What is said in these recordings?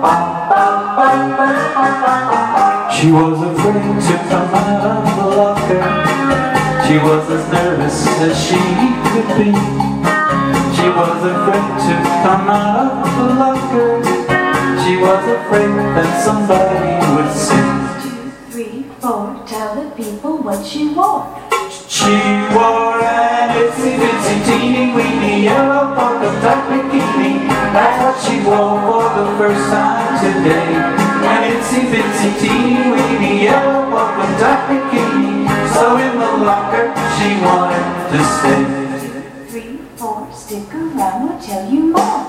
She was afraid to come out of the locker. She was as nervous as she could be. She was afraid to come out of the locker. She was afraid that somebody would see. Two, three, four, tell the people what she wore. She wore an itsy bitsy teeny weeny yellow polka dot bikini. That's what she wore for the first time today. An itsy bitsy teeny weeny yellow polka dot bikini. So in the locker she wanted to stay. Two, three, four, stick around, we'll tell you more.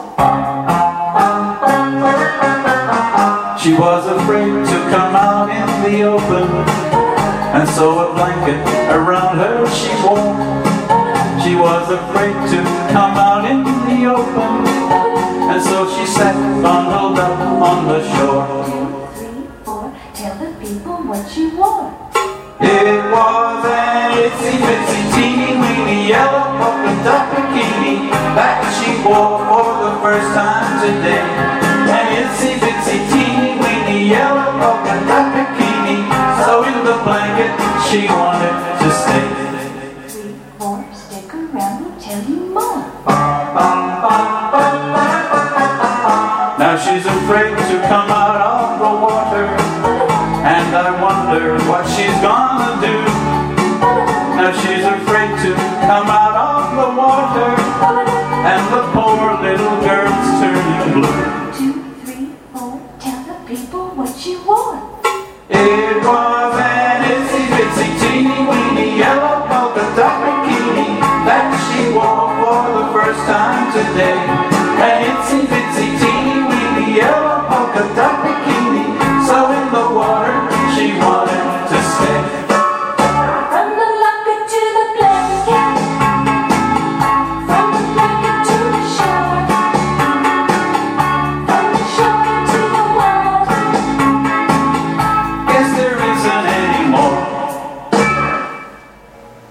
She was afraid to come out in the open, and so a blanket around her she wore. She was afraid to come out in the open, and so she sat she wore. It was an itsy bitsy teeny weeny yellow polka dot bikini that she wore for the first time today. An itsy bitsy teeny weeny yellow polka dot bikini. So in the blanket she wanted to stay. Three, four, stick around, we'll tell you more. Now she's afraid to come wonder what she's gonna do. Now she's afraid to come out of the water, and the poor little girl's turning blue. Two, three, four, tell the people what you wore. It was an itsy bitsy teeny weeny yellow polka dot bikini that she wore for the first time today. An itsy